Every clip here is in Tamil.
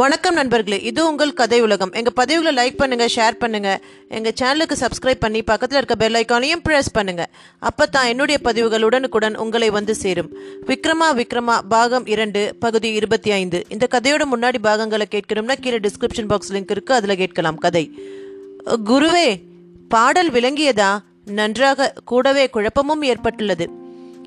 வணக்கம் நண்பர்களே இது உங்கள் கதை உலகம். எங்கள் பதிவுகளை லைக் பண்ணுங்கள் ஷேர் பண்ணுங்கள் எங்கள் சேனலுக்கு சப்ஸ்கிரைப் பண்ணி பக்கத்தில் இருக்க பெல் ஐக்கானையும் பண்ணுங்கள் அப்போ தான் என்னுடைய பதிவுகள் உடனுக்குடன் உங்களை வந்து சேரும். விக்ரமா விக்ரமா பாகம் இரண்டு பகுதி இருபத்தி ஐந்து. இந்த கதையோட முன்னாடி பாகங்களை கேட்கணும்னா கீழே டிஸ்கிரிப்ஷன் பாக்ஸ் லிங்க் இருக்குது அதில் கேட்கலாம் கதை. குருவே பாடல் விளங்கியதா? நன்றாக கூடவே குழப்பமும் ஏற்பட்டுள்ளது.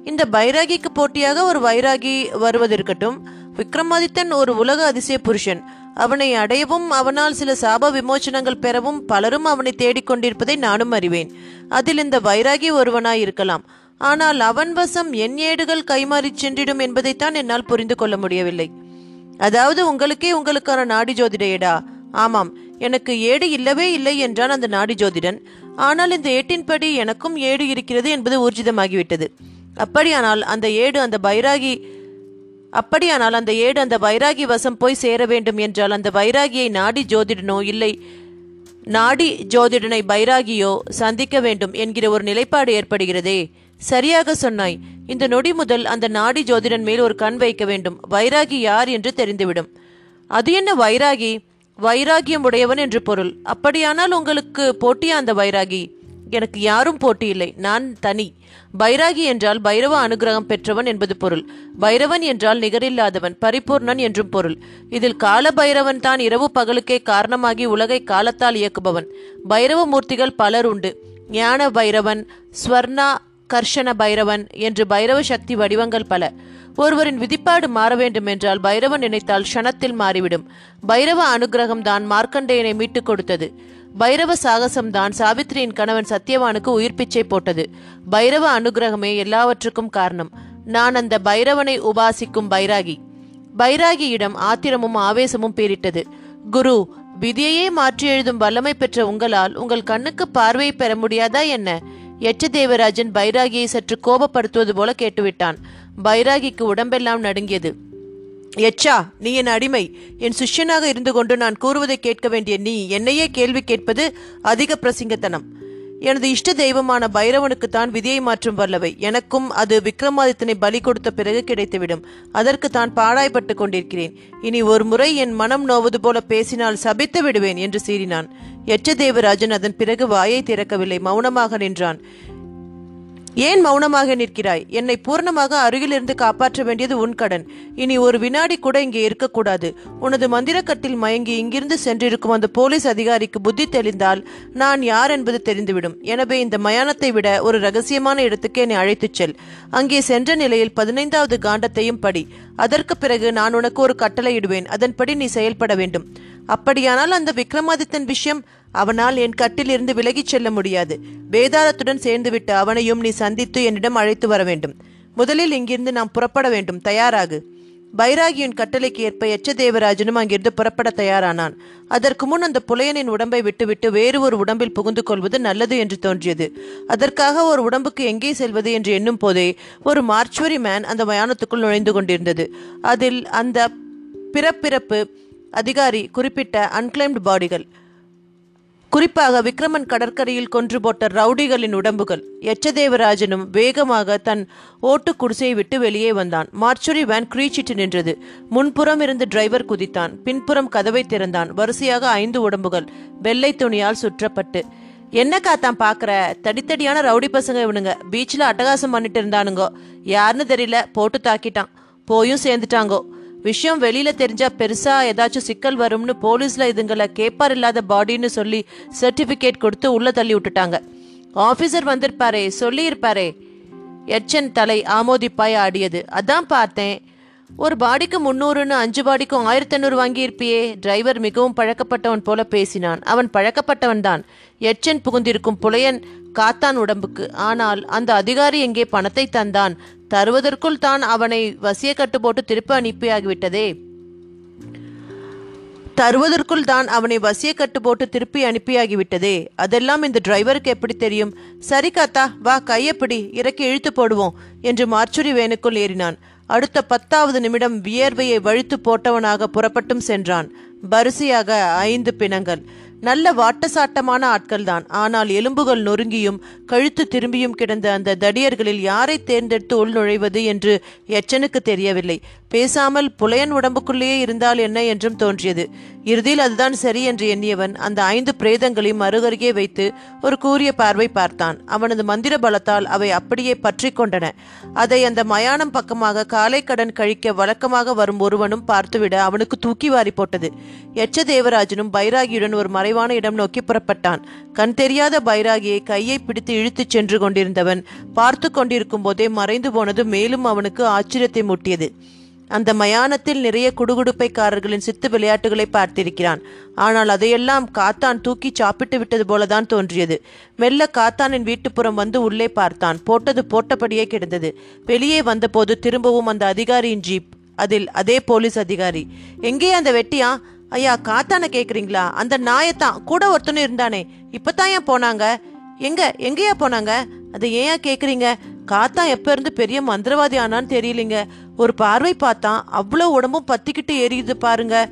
இந்த பைராகிக்கு போட்டியாக ஒரு வைராகி வருவதிருக்கட்டும். விக்ரமாதித்தன் ஒரு உலக அதிசய புருஷன். அவனை அடையவும் அவனால் சில சாப விமோச்சனங்கள் பெறவும் பலரும் அவனை தேடிக்கொண்டிருப்பதை நானும் அறிவேன். அதில் இந்த வைராகி ஒருவனாய் இருக்கலாம். ஆனால் அவன் வசம் என் ஏடுகள் கைமாறிச் சென்றிடும் என்பதைத்தான் என்னால் புரிந்து கொள்ள முடியவில்லை. அதாவது உங்களுக்கே உங்களுக்கான நாடி ஜோதிட ஏடா ஆமாம் எனக்கு ஏடு இல்லவே இல்லை என்றான் அந்த நாடி ஜோதிடன். ஆனால் இந்த ஏட்டின்படி எனக்கும் ஏடு இருக்கிறது என்பது ஊர்ஜிதமாகிவிட்டது. அப்படியானால் அந்த ஏடு அந்த பைராகி அப்படியானால் அந்த ஏடு அந்த வைராகி வசம் போய் சேர வேண்டும் என்றால் அந்த வைராகியை நாடி ஜோதிடனோ இல்லை நாடி ஜோதிடனை பைராகியோ சந்திக்க வேண்டும் என்கிற ஒரு நிலைப்பாடு ஏற்படுகிறதே. சரியாக சொன்னாய். இந்த நொடி முதல் அந்த நாடி ஜோதிடன் மேல் ஒரு கண் வைக்க வேண்டும். வைராகி யார் என்று தெரிந்துவிடும். அது என்ன வைராகி? வைராகியம் உடையவன் என்று பொருள். அப்படியானால் உங்களுக்கு போட்டியா அந்த வைராகி? எனக்கு யாரும் போட்டி இல்லை. நான் தனி. பைராகி என்றால் பைரவ அனுகிரகம் பெற்றவன் என்பது பொருள். பைரவன் என்றால் நிகரில்லாதவன் பரிபூர்ணன் என்றும் பொருள். இதில் கால பைரவன் தான் இரவு பகலுக்கே காரணமாகி உலகை காலத்தால் இயக்குபவன். பைரவ மூர்த்திகள் பலர் உண்டு. ஞான பைரவன் ஸ்வர்ணா கர்ஷண பைரவன் என்று பைரவ சக்தி வடிவங்கள் பல. ஒருவரின் விதிப்பாடு மாற வேண்டும் என்றால் பைரவன் நினைத்தால் க்ஷணத்தில் மாறிவிடும். பைரவ அனுகிரகம் தான் மார்க்கண்டேயனை மீட்டுக் கொடுத்தது. பைரவ சாகசம்தான் சாவித்ரியின் சாவித்திரியின் கணவன் சத்யவானுக்கு உயிர் பிச்சை போட்டது. பைரவ அனுகிரகமே எல்லாவற்றுக்கும் காரணம். நான் அந்த பைரவனை உபாசிக்கும் பைராகி. பைராகியிடம் ஆத்திரமும் ஆவேசமும் பேரிட்டது. குரு விதியையே மாற்றி எழுதும் வல்லமை பெற்ற உங்களால் உங்கள் கண்ணுக்கு பார்வையை பெற முடியாதா என்ன? எச்ச தேவராஜன் பைராகியை சற்று கோபப்படுத்துவது போல கேட்டுவிட்டான். பைராகிக்கு உடம்பெல்லாம் நடுங்கியது. எச்சா நீ என் அடிமை. என் சிஷ்யனாக இருந்து கொண்டு நான் கூறுவதை கேட்க வேண்டிய நீ என்னையே கேள்வி கேட்பது அதிக பிரசிங்கத்தனம். எனது இஷ்ட தெய்வமான பைரவனுக்குத்தான் விதியை மாற்றும் வல்லவை. எனக்கும் அது விக்ரமாதித்தனை பலி கொடுத்த பிறகு கிடைத்துவிடும். அதற்கு தான் பாடாய்பட்டு கொண்டிருக்கிறேன். இனி ஒரு முறை என் மனம் நோவது போல பேசினால் சபித்து விடுவேன் என்று சீறினான். எச்ச தேவராஜன் அதன் பிறகு வாயை திறக்கவில்லை. மௌனமாக நின்றான். ஏன் மௌனமாக நிற்கிறாய்? என்னை பூர்ணமாக அருகிலிருந்து காப்பாற்ற வேண்டியது உன் கடன். இனி ஒரு வினாடி கூட இங்கே இருக்கக்கூடாது. உனது மந்திரக்கட்டில் மயங்கி இங்கிருந்து சென்றிருக்கும் அந்த போலீஸ் அதிகாரிக்கு புத்தி தெளிந்தால் நான் யார் என்பது தெரிந்துவிடும். எனவே இந்த மயானத்தை விட ஒரு ரகசியமான இடத்துக்கு என்னை அழைத்துச் செல். அங்கே சென்ற நிலையில் பதினைந்தாவது காண்டத்தையும் படி. அதற்கு பிறகு நான் உனக்கு ஒரு கட்டளையிடுவேன் அதன்படி நீ செயல்பட வேண்டும். அப்படியானால் அந்த விக்ரமாதித்தன் விஷயம் அவனால் என் கட்டிலிருந்து விலகிச் செல்ல முடியாது. வேதாளத்துடன் சேர்ந்துவிட்டு அவனையும் நீ சந்தித்து என்னிடம் அழைத்து வர வேண்டும். முதலில் இங்கிருந்து நாம் புறப்பட வேண்டும். தயாராகு. பைராகியின் கட்டளைக்கு ஏற்ப எச்ச தேவராஜனும் அங்கிருந்து புறப்பட தயாரானான். அதற்கு முன் அந்த புலையனின் உடம்பை விட்டுவிட்டு வேறு ஒரு உடம்பில் புகுந்து கொள்வது நல்லது என்று தோன்றியது. அதற்காக ஒரு உடம்புக்கு எங்கே செல்வது என்று எண்ணும் போதே ஒரு மார்ச்சுவரி மேன் அந்த மயானத்துக்குள் நுழைந்து கொண்டிருந்தது. அதில் அந்த பிறப்பிறப்பு அதிகாரி குறிப்பிட்ட அன்கிளைம்டு பாடிகள் குறிப்பாக விக்ரமன் கடற்கரையில் கொன்று போட்ட ரவுடிகளின் உடம்புகள். எச்சதேவராஜனும் வேகமாக தன் ஓட்டு குடிசையை விட்டு வெளியே வந்தான். மார்ச்சுரி வேன் கிரீச்சிட்டு நின்றது. முன்புறம் இருந்து டிரைவர் குதித்தான். பின்புறம் கதவை திறந்தான். வரிசையாக ஐந்து உடம்புகள் வெள்ளை துணியால் சுற்றப்பட்டு. என்ன காத்தான் பாக்குற? தடித்தடியான ரவுடி பசங்க இவனுங்க. பீச்சில் அட்டகாசம் பண்ணிட்டு இருந்தானுங்கோ. யாருன்னு தெரியல. போட்டு தாக்கிட்டான். போயும் சேர்ந்துட்டாங்கோ. விஷயம் வெளியில தெரிஞ்சா பெருசா ஏதாச்சும் சிக்கல் வரும்னு போலீஸ்ல இதுங்களை கேப்பார் இல்லாத பாடின்னு சொல்லி சர்டிபிகேட் கொடுத்து உள்ள தள்ளி விட்டுட்டாங்க. ஆபீசர் வந்திருப்பாரே சொல்லியிருப்பாரே. எச்சன் தலை ஆமோதிப்பாய் ஆடியது. அதான் பார்த்தேன். ஒரு பாடிக்கு முன்னூறுன்னு அஞ்சு பாடிக்கும் ஆயிரத்தி ஐநூறு வாங்கியிருப்பியே. டிரைவர் மிகவும் பழக்கப்பட்டவன் போல பேசினான். அவன் பழக்கப்பட்டவன் தான். எச்சன் புகுந்திருக்கும் புலையன் காத்தான் உடம்புக்கு. ஆனால் அந்த அதிகாரி எங்கே பணத்தை தந்தான்? தருவதற்குள் தான் அவனை வசிய கட்டு போட்டு திருப்பி அனுப்பியாகிவிட்டதே. தருவதற்குள் தான் அவனை வசிய கட்டு போட்டு திருப்பி அனுப்பியாகிவிட்டதே. அதெல்லாம் இந்த டிரைவருக்கு எப்படி தெரியும்? சரி காத்தா வா கையப்பிடி இறக்கி இழுத்து போடுவோம் என்று மார்ச்சுரி வேனுக்குள் ஏறினான். அடுத்த பத்தாவது நிமிடம் வியர்வையை வழித்து போட்டவனாக புறப்பட்டும் சென்றான். வரிசையாக ஐந்து பிணங்கள். நல்ல வாட்டசாட்டமான ஆட்கள்தான். ஆனால் எலும்புகள் நொறுங்கியும் கழுத்து திரும்பியும் கிடந்த அந்த தடியர்களில் யாரை தேர்ந்தெடுத்து உள் நுழைவது என்று எச்சனுக்கு தெரியவில்லை. பேசாமல் புலையன் உடம்புக்குள்ளேயே இருந்தால் என்ன என்றும் தோன்றியது. இறுதியில் அதுதான் சரி என்று எண்ணியவன் அந்த ஐந்து பிரேதங்களையும் அருகருகே வைத்து ஒரு கூரிய பார்வை பார்த்தான். அவனது மந்திர பலத்தால் அவை அப்படியே பற்றி கொண்டன. அதை அந்த மயானம் பக்கமாக காலை கடன் கழிக்க வழக்கமாக வரும் ஒருவனும் பார்த்துவிட அவனுக்கு தூக்கி வாரி போட்டது. எச்ச தேவராஜனும் பைராகியுடன் ஒரு மறைவான இடம் நோக்கி புறப்பட்டான். கண் தெரியாத பைராகியை கையை பிடித்து இழுத்துச் சென்று கொண்டிருந்தவன். பார்த்து கொண்டிருக்கும் போதே மறைந்து போனது மேலும் அவனுக்கு ஆச்சரியத்தை மூட்டியது. அந்த மயானத்தில் நிறைய குடுகுடுப்பைக்காரர்களின் சித்து விளையாட்டுகளை பார்த்திருக்கிறான். ஆனால் அதையெல்லாம் காத்தான் தூக்கி சாப்பிட்டு விட்டது போலதான் தோன்றியது. மெல்ல காத்தானின் வீட்டுப்புறம் வந்து உள்ளே பார்த்தான். போட்டது போட்டபடியே கிடந்தது. வெளியே வந்தபோது திரும்பவும் அந்த அதிகாரியின் ஜீப் அதில் அதே போலீஸ் அதிகாரி. எங்கே அந்த வெட்டியா? ஐயா காத்தான கேக்குறீங்களா? அந்த நாயத்தான் கூட ஒருத்தனும் இருந்தானே. இப்பதான் ஏன் போனாங்க? எங்க எங்கேயா போனாங்க? அதை ஏன் கேக்குறீங்க? காத்தா எப்ப இருந்து பெரிய மந்திரவாதி ஆனான்னு தெரியலீங்க. ஒரு பார்வை பார்த்தான் அவ்வளோ உடம்பும் பத்திக்கிட்டு எரியுது பாருங்க.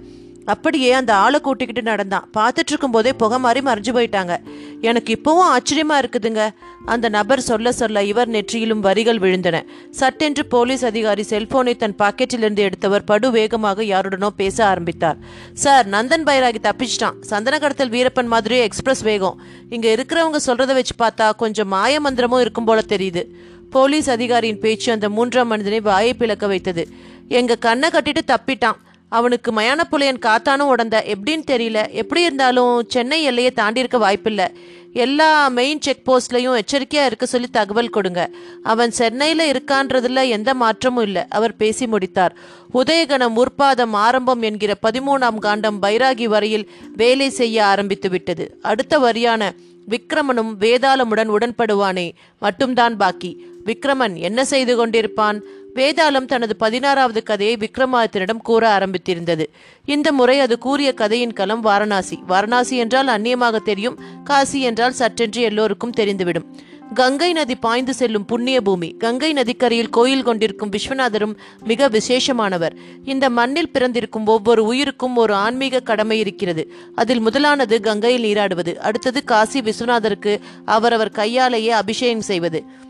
அப்படியே அந்த ஆளை கூட்டிக்கிட்டு நடந்தான். பார்த்துட்டு இருக்கும் போதே புகை மாதிரி மறைஞ்சு போயிட்டாங்க. எனக்கு இப்பவும் ஆச்சரியமா இருக்குதுங்க. அந்த நபர் சொல்ல சொல்ல இவர் நெற்றியிலும் வரிகள் விழுந்தன. சட்டென்று போலீஸ் அதிகாரி செல்போனை தன் பாக்கெட்டிலிருந்து எடுத்தவர் படு வேகமாக யாருடனோ பேச ஆரம்பித்தார். சார் நந்தன் பைராகி தப்பிச்சிட்டான். சந்தன கடத்தல் வீரப்பன் மாதிரியே எக்ஸ்பிரஸ் வேகம். இங்க இருக்கிறவங்க சொல்றதை வச்சு பார்த்தா கொஞ்சம் மாய மந்திரமும் இருக்கும் போல தெரியுது. போலீஸ் அதிகாரியின் பேச்சு அந்த மூன்றாம் மனிதனை வாயை பிளக்க வைத்தது. எங்க கண்ணை கட்டிட்டு தப்பிட்டான். அவனுக்கு மயானப்புலையன் காத்தானும் உடந்த எப்படின்னு தெரியல. எப்படி இருந்தாலும் சென்னை எல்லையை தாண்டி இருக்க வாய்ப்பில்லை. எல்லா மெயின் செக் போஸ்ட்லையும் எச்சரிக்கையாக இருக்க சொல்லி தகவல் கொடுங்க. அவன் சென்னையில் இருக்கான்றதுல எந்த மாற்றமும் இல்லை. அவர் பேசி முடித்தார். உதயகணம் முற்பாதம் ஆரம்பம் என்கிற பதிமூணாம் காண்டம் பைராகி வரையில் வேலை செய்ய ஆரம்பித்து விட்டது. அடுத்த வரியான விக்ரமனும் வேதாளமுடன் உடன்படுவானே மட்டும்தான் பாக்கி. விக்ரமன் என்ன செய்து கொண்டிருப்பான்? வேதாளம் தனது பதினாறாவது கதையை விக்ரமாதித்தனிடம் கூற ஆரம்பித்திருந்தது. இந்த முறை அது கூறிய கதையின் களம் வாரணாசி. வாரணாசி என்றால் அந்நியமாக தெரியும் காசி என்றால் சற்றென்று எல்லோருக்கும் தெரிந்துவிடும். கங்கை நதி பாய்ந்து செல்லும் புண்ணிய பூமி. கங்கை நதிக்கரையில் கோயில் கொண்டிருக்கும் விஸ்வநாதரும் மிக விசேஷமானவர். இந்த மண்ணில் பிறந்திருக்கும் ஒவ்வொரு உயிருக்கும் ஒரு ஆன்மீக கடமை இருக்கிறது. அதில் முதலானது கங்கையில் நீராடுவது. அடுத்தது காசி விஸ்வநாதருக்கு அவரவர் கையாலேயே அபிஷேகம் செய்வது.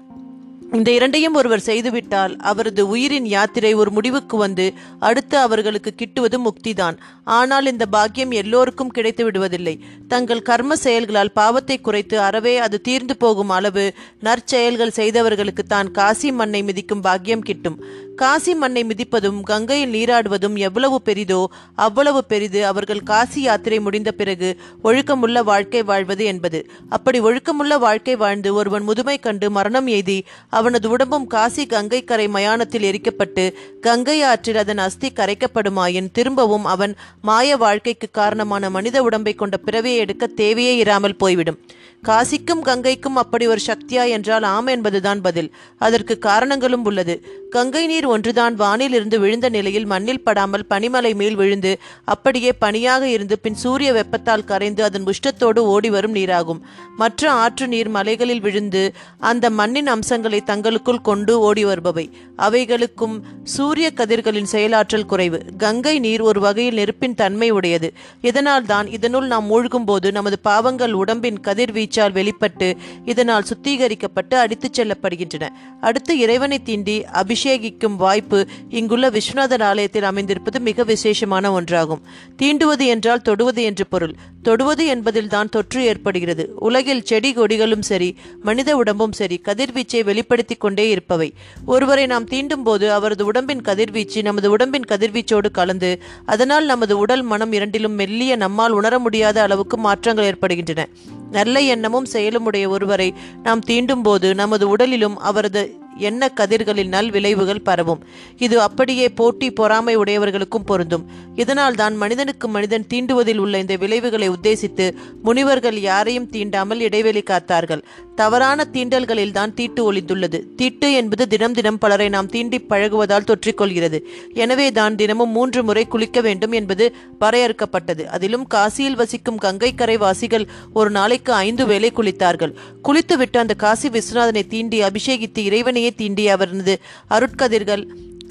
இந்த இரண்டையும் ஒருவர் செய்துவிட்டால் அவரது உயிரின் யாத்திரை ஒரு முடிவுக்கு வந்து அடுத்து அவர்களுக்கு கிட்டுவது முக்திதான். ஆனால் இந்த பாக்கியம் எல்லோருக்கும் கிடைத்து விடுவதில்லை. தங்கள் கர்ம செயல்களால் பாவத்தை குறைத்து அறவே அது தீர்ந்து போகும் அளவு நற்செயல்கள் செய்தவர்களுக்கு தான் காசி மண்ணை மிதிக்கும் பாக்கியம் கிட்டும். காசி மண்ணை மிதிப்பதும் கங்கையில் நீராடுவதும் எவ்வளவு பெரிதோ அவ்வளவு பெரிது அவர்கள் காசி யாத்திரை முடிந்த பிறகு ஒழுக்கமுள்ள வாழ்க்கை வாழ்வது என்பது. அப்படி ஒழுக்கமுள்ள வாழ்க்கை வாழ்ந்து ஒருவன் முதுமை கண்டு மரணம் எய்தி அவனது உடம்பும் காசி கங்கை கரை மயானத்தில் எரிக்கப்பட்டு கங்கை ஆற்றில் அதன் அஸ்தி கரைக்கப்படுமாயின் திரும்பவும் அவன் மாய வாழ்க்கைக்கு காரணமான மனித உடம்பை கொண்ட பிறவியை எடுக்க தேவையே இராமல் போய்விடும். காசிக்கும் கங்கைக்கும் அப்படி ஒரு சக்தியா என்றால் ஆம் என்பதுதான் பதில். அதற்கு காரணங்களும் உள்ளது. கங்கை நீர் ஒன்றுதான் வானில் இருந்து விழுந்த நிலையில் மண்ணில் படாமல் பனிமலை மேல் விழுந்து அப்படியே பனியாக இருந்து பின் சூரிய வெப்பத்தால் கரைந்து அதன் உஷ்டத்தோடு ஓடி வரும் நீராகும். மற்ற ஆற்று நீர் மலைகளில் விழுந்து அந்த மண்ணின் அம்சங்களை தங்களுக்குள் கொண்டு ஓடி வருபவை. அவைகளுக்கும் சூரிய கதிர்களின் செயலாற்றல் குறைவு. கங்கை நீர் ஒரு வகையில் நெருப்பின் தன்மை உடையது. இதனால் தான் இதனுள் நாம் மூழ்கும் போது நமது பாவங்கள் உடம்பின் கதிர்வீச்சு பேச்சால் வெளிப்பட்டு இதனால் சுத்திகரிக்கப்பட்டு அடித்துச் செல்லப்படுகின்றன. அடுத்து இறைவனை தீண்டி அபிஷேகிக்கும் வாய்ப்பு இங்குள்ள விஸ்வநாதர் ஆலயத்தில் அமைந்திருப்பது மிக விசேஷமான ஒன்றாகும். தீண்டுவது என்றால் தொடுவது என்று பொருள். தொடுவது என்பதில் தான் தொற்று ஏற்படுகிறது. உலகில் செடி கொடிகளும் சரி மனித உடம்பும் சரி கதிர்வீச்சை வெளிப்படுத்திக் கொண்டே இருப்பவை. ஒருவரை நாம் தீண்டும் போது அவரது உடம்பின் கதிர்வீச்சு நமது உடம்பின் கதிர்வீச்சோடு கலந்து அதனால் நமது உடல் மனம் இரண்டிலும் மெல்லிய நம்மால் உணர முடியாத அளவுக்கு மாற்றங்கள் ஏற்படுகின்றன. நல்ல எண்ணமும் செயலும் உடைய ஒருவரை நாம் தீண்டும் போது நமது உடலிலும் அவரது எண்ண கதிர்களில் நல் விளைவுகள் பரவும்? இது அப்படியே போட்டி பொறாமை உடையவர்களுக்கும் பொருந்தும். இதனால் தான் மனிதனுக்கு மனிதன் தீண்டுவதில் உள்ள இந்த விளைவுகளை உத்தேசித்து முனிவர்கள் யாரையும் தீண்டாமல் இடைவெளி காத்தார்கள். தவறான தீண்டல்களில் தான் தீட்டு ஒளிந்துள்ளது. தீட்டு என்பது தினம் தினம் பலரை நாம் தீண்டி பழகுவதால் தொற்றிக்கொள்கிறது. எனவே தான் தினமும் மூன்று முறை குளிக்க வேண்டும் என்பது வரையறுக்கப்பட்டது. அதிலும் காசியில் வசிக்கும் கங்கைக்கரை வாசிகள் ஒரு நாளைக்கு ஐந்து வேளை குளித்தார்கள். குளித்துவிட்டு அந்த காசி விஸ்வநாதனை தீண்டி அபிஷேகித்து இறைவனையே தீண்டி அவரது அருட்கதிர்கள்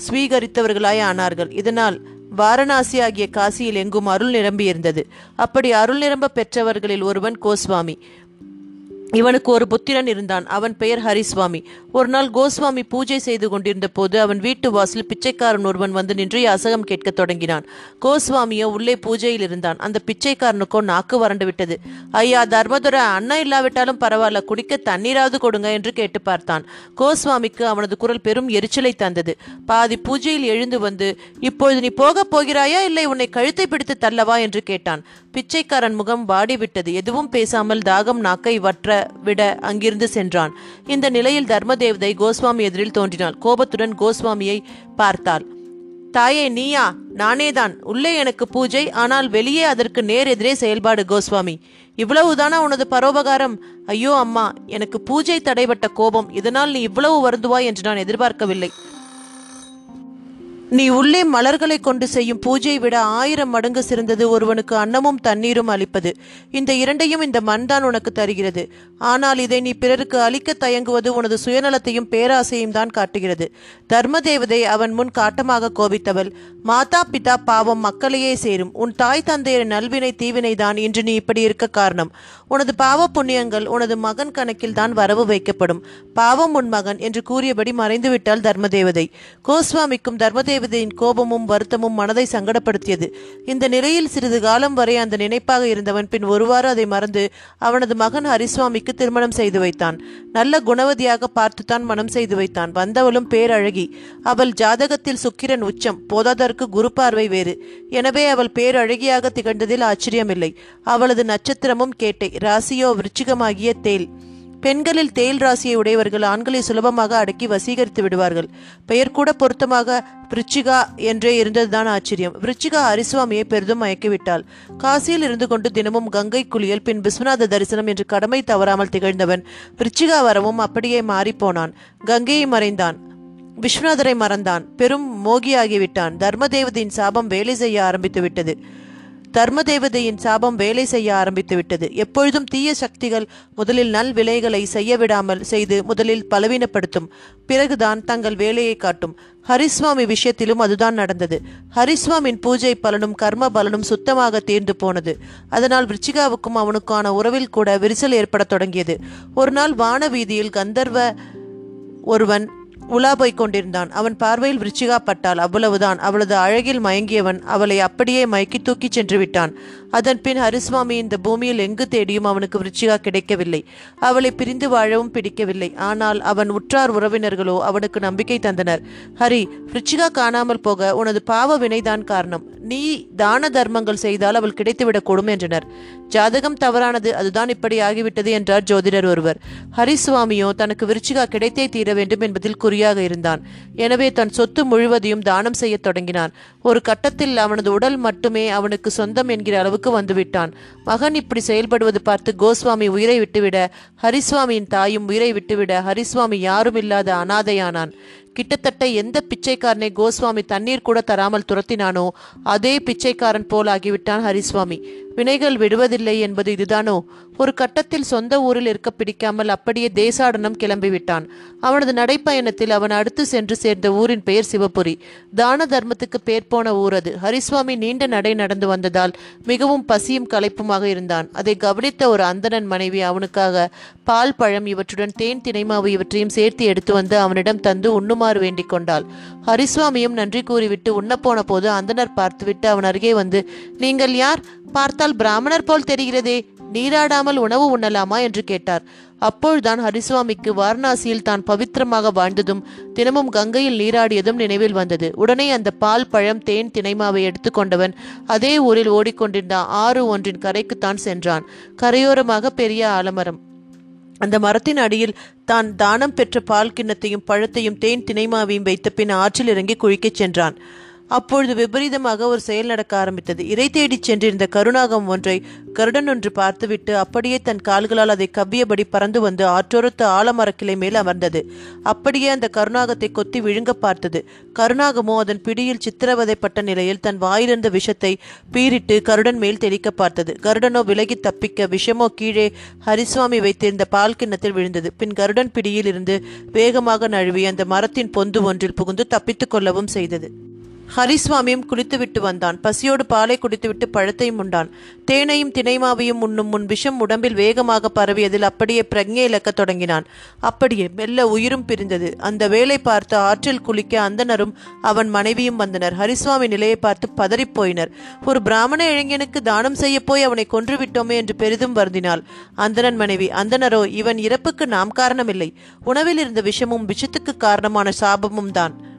ஸ்வீகரித்தவர்களாய் ஆனார்கள். இதனால் வாரணாசி ஆகிய காசியில் எங்கும் அருள் நிரம்பியிருந்தது. அப்படி அருள் நிரம்ப பெற்றவர்களில் ஒருவன் கோஸ்வாமி. இவனுக்கு ஒரு புத்திரன் இருந்தான். அவன் பெயர் ஹரிஸ்வாமி. ஒரு நாள் கோஸ்வாமி பூஜை செய்து கொண்டிருந்த போது அவன் வீட்டு வாசலில் பிச்சைக்காரன் ஒருவன் வந்து நின்று யாசகம் கேட்கத் தொடங்கினான். கோஸ்வாமியோ உள்ளே பூஜையில் இருந்தான். அந்த பிச்சைக்காரனுக்கோ நாக்கு வறண்டு விட்டது. ஐயா தர்மதுர அண்ணா இல்லாவிட்டாலும் பரவாயில்ல குடிக்க தண்ணீராவது கொடுங்க என்று கேட்டு பார்த்தான். கோஸ்வாமிக்கு அவனது குரல் பெரும் எரிச்சலை தந்தது. பாதி பூஜையில் எழுந்து வந்து இப்பொழுது நீ போகப் போகிறாயா? இல்லை உன்னை கழுத்தை பிடித்து தள்ளவா? என்று கேட்டான். பிச்சைக்காரன் முகம் வாடிவிட்டது. எதுவும் பேசாமல் தாகம் நாக்கை வற்ற விட அங்கிருந்து சென்றான். இந்த நிலையில் தர்மதேவதை கோஸ்வாமி எதிரில் தோன்றினாள். கோபத்துடன் கோஸ்வாமியை பார்த்தாள். தாயே நீயா? நானேதான். உள்ளே எனக்கு பூஜை. ஆனால் வெளியே அதற்கு நேர் எதிரே செயல்பாடு கோஸ்வாமி. இவ்வளவுதானா உனது பரோபகாரம்? ஐயோ அம்மா. எனக்கு பூஜை தடைபட்ட கோபம். இதனால் நீ இவ்வளவு வருந்துவாய் என்று நான் எதிர்பார்க்கவில்லை. நீ உள்ளே மலர்களை கொண்டு செய்யும் பூஜையை விட ஆயிரம் மடங்கு சிறந்தது. ஒருவனுக்கு அன்னமும் தண்ணீரும் அளிப்பது. இந்த இரண்டையும் இந்த மண்தான் உனக்கு தருகிறது. ஆனால் இதை நீ பிறருக்கு அளிக்க தயங்குவது உனது சுயநலத்தையும் பேராசையும் தான் காட்டுகிறது. தர்மதேவதை அவன் முன் காட்டமாக கோபித்தவள். மாதா பிதா பாவம் மக்களையே சேரும். உன் தாய் தந்தையர் நல்வினை தீவினை தான் இன்று நீ இப்படி இருக்க காரணம். உனது பாவ புண்ணியங்கள் உனது மகன் கணக்கில் தான் வரவு வைக்கப்படும். பாவம் உன் மகன் என்று கூறியபடி மறைந்துவிட்டாள் தர்மதேவதை. கோஸ்வாமிக்கும் தர்மதேவதையின் கோபமும் வருத்தமும் மனதை சங்கடப்படுத்தியது. இந்த நிலையில் சிறிது காலம் வரை அந்த நினைப்பாக இருந்தவன் பின் ஒருவாறு அதை மறந்து அவனது மகன் ஹரிசுவாமிக்கு திருமணம் செய்து வைத்தான். நல்ல குணவதியாக பார்த்துத்தான் மனம் செய்து வைத்தான். வந்தவளும் பேரழகி. அவள் ஜாதகத்தில் சுக்கிரன் உச்சம். போதாதற்கு குரு பார்வை வேறு. எனவே அவள் பேரழகியாக திகழ்ந்ததில் ஆச்சரியமில்லை. அவளது நட்சத்திரமும் கேட்டை. ராசியோ விருச்சிகமாகிய தேல் பெண்களில் தேல் ராசியை உடையவர்கள் ஆண்களை சுலபமாக அடக்கி வசீகரித்து விடுவார்கள். பெயர் கூட பொருத்தமாக விருச்சிகா என்றே இருந்ததுதான் ஆச்சரியம். விருச்சிகா ஹரிசுவாமியை பெரிதும் மயக்கிவிட்டாள். காசியில் இருந்து கொண்டு தினமும் கங்கை குளியல் பின் விஸ்வநாத தரிசனம் என்று கடமை தவறாமல் திகழ்ந்தவன் விருச்சிகா வரவும் அப்படியே மாறிப்போனான். கங்கையை மறைந்தான். விஸ்வநாதரை மறந்தான். பெரும் மோகியாகிவிட்டான். தர்மதேவதியின் சாபம் வேலை செய்ய ஆரம்பித்து விட்டது தர்மதேவதையின் சாபம் வேலை செய்ய ஆரம்பித்து விட்டது எப்பொழுதும் தீய சக்திகள் முதலில் நல் விலைகளை செய்ய விடாமல் செய்து முதலில் பலவீனப்படுத்தும். பிறகுதான் தங்கள் வேலையை காட்டும். ஹரிஸ்வாமி விஷயத்திலும் அதுதான் நடந்தது. ஹரிஸ்வாமின் பூஜை பலனும் கர்ம பலனும் சுத்தமாக தீர்ந்து போனது. அதனால் விருச்சிகாவுக்கும் அவனுக்கான உறவில் கூட விரிசல் ஏற்படத் தொடங்கியது. ஒரு நாள் வான வீதியில் கந்தர்வ ஒருவன் உலா போய்க் கொண்டிருந்தான். அவன் பார்வையில் விருச்சிகா பட்டால் அவ்வளவுதான். அவளது அழகில் மயங்கியவன் அவளை அப்படியே மயக்கி தூக்கிச் சென்று விட்டான். அதன் பின் ஹரிஸ்வாமி இந்த பூமியில் எங்கு தேடியும் அவனுக்கு விருச்சிகா கிடைக்கவில்லை. அவளை பிரிந்து வாழவும் பிடிக்கவில்லை. ஆனால் அவன் உற்றார் உறவினர்களோ அவனுக்கு நம்பிக்கை தந்தனர். ஹரி விருச்சிகா காணாமல் போக உனது பாவ வினைதான் காரணம். நீ தான தர்மங்கள் செய்தால் அவள் கிடைத்துவிடக்கூடும் என்றனர். ஜாதகம் தவறானது. அதுதான் இப்படி ஆகிவிட்டது என்றார் ஜோதிடர் ஒருவர். ஹரிசுவாமியோ தனக்கு விருச்சிகா கிடைத்தே தீர வேண்டும் என்பதில் குறியாக இருந்தான். எனவே தன் சொத்து முழுவதையும் தானம் செய்யத் தொடங்கினான். ஒரு கட்டத்தில் அவனது உடல் மட்டுமே அவனுக்கு சொந்தம் என்கிற அளவுக்கு வந்துவிட்டான். மகன் இப்படி செயல்படுவது பார்த்து கோஸ்வாமி உயிரை விட்டுவிட ஹரிசுவாமியின் தாயும் உயிரை விட்டுவிட ஹரிசுவாமி யாரும் இல்லாத அனாதையானான். கிட்டத்தட்ட எந்த பிச்சைக்காரனை கோஸ்வாமி தண்ணீர் கூட தராமல் துரத்தினானோ அதே பிச்சைக்காரன் போல் ஆகிவிட்டான் ஹரிசுவாமி வினைகள் விடுவதில்லை என்பது இதுதானோ? ஒரு கட்டத்தில் சொந்த ஊரில் இருக்க பிடிக்காமல் அப்படியே தேசாடனம் கிளம்பிவிட்டான். அவனது நடைப்பயணத்தில் அவன் அடுத்து சென்று சேர்ந்த ஊரின் பெயர் சிவபுரி. தான தர்மத்துக்கு பேர் போன ஊர் அது. ஹரிசுவாமி நீண்ட நடை நடந்து வந்ததால் மிகவும் பசியும் களைப்புமாக இருந்தான். அதை கவனித்த ஒரு அந்தணன் மனைவி அவனுக்காக பால் பழம் இவற்றுடன் தேன் தினைமாவு இவற்றையும் சேர்த்து எடுத்து வந்து அவனிடம் தந்து உண்ணுமா உண்ணுமாறு வேண்டிக் கொண்டாள். ஹரிசுவாமியும் நன்றி கூறிவிட்டு உண்ணப்போன போது அந்தனர் பார்த்துவிட்டு அவன் அருகே வந்து நீங்கள் யார்? பார்த்தால் பிராமணர் போல் தெரிகிறதே. நீராடாமல் உணவு உண்ணலாமா? என்று கேட்டார். அப்பொழுதுதான் ஹரிசுவாமிக்கு வாரணாசியில் தான் பவித்திரமாக வாழ்ந்ததும் தினமும் கங்கையில் நீராடியதும் நினைவில் வந்தது. உடனே அந்த பால் பழம் தேன் திணைமாவை எடுத்துக்கொண்டவன் அதே ஊரில் ஓடிக்கொண்டிருந்த ஆறு ஒன்றின் கரைக்குத்தான் சென்றான். கரையோரமாக பெரிய ஆலமரம். அந்த மரத்தின் அடியில் தான் தானம் பெற்ற பால் கிண்ணத்தையும் பழத்தையும் தேன் தினைமாவையும் வைத்த பின் ஆற்றில் இறங்கி குளிக்கச் சென்றான். அப்பொழுது விபரீதமாக ஒரு செயல் நடக்க ஆரம்பித்தது. இறை தேடிச் சென்றிருந்த கருணாகம் ஒன்றை கருடன் ஒன்று பார்த்துவிட்டு அப்படியே தன் கால்களால் அதை கவ்வியபடி பறந்து வந்து ஆற்றோரத்து ஆலமரக்கிளை மேல் அமர்ந்தது. அப்படியே அந்த கருணாகத்தை கொத்தி விழுங்க பார்த்தது. கருணாகமோ அதன் பிடியில் சித்திரவதைப்பட்ட நிலையில் தன் வாயிலிருந்த விஷத்தை பீறிட்டு கருடன் மேல் தெளிக்க பார்த்தது. கருடனோ விலகி தப்பிக்க விஷமோ கீழே ஹரிசுவாமி வைத்திருந்த பால் கிண்ணத்தில் விழுந்தது. பின் கருடன் பிடியில் இருந்து வேகமாக நழுவி அந்த மரத்தின் பொந்து ஒன்றில் புகுந்து தப்பித்துக் கொள்ளவும் செய்தது. ஹரிசுவாமியும் குளித்துவிட்டு வந்தான். பசியோடு பாலை குடித்துவிட்டு பழத்தையும் உண்டான். தேனையும் திணைமாவையும் உண்ணும் முன் விஷம் உடம்பில் வேகமாக பரவியதில் அப்படியே பிரஜை இழக்கத் தொடங்கினான். அப்படியே மெல்ல உயிரும் பிரிந்தது. அந்த வேலை பார்த்து ஆற்றில் குளிக்க அந்தனரும் அவன் மனைவியும் வந்தனர். ஹரிசுவாமி நிலையை பார்த்து பதறிப் போயினர். ஒரு பிராமண இளைஞனுக்கு தானம் செய்ய போய் அவனை கொன்றுவிட்டோமே என்று பெரிதும் வருந்தினாள். அந்தணன் மனைவி அந்தனரோ இவன் இறப்புக்கு நாம் காரணமில்லை. உணவில் இருந்த விஷமும் விஷத்துக்கு காரணமான சாபமும் தான்.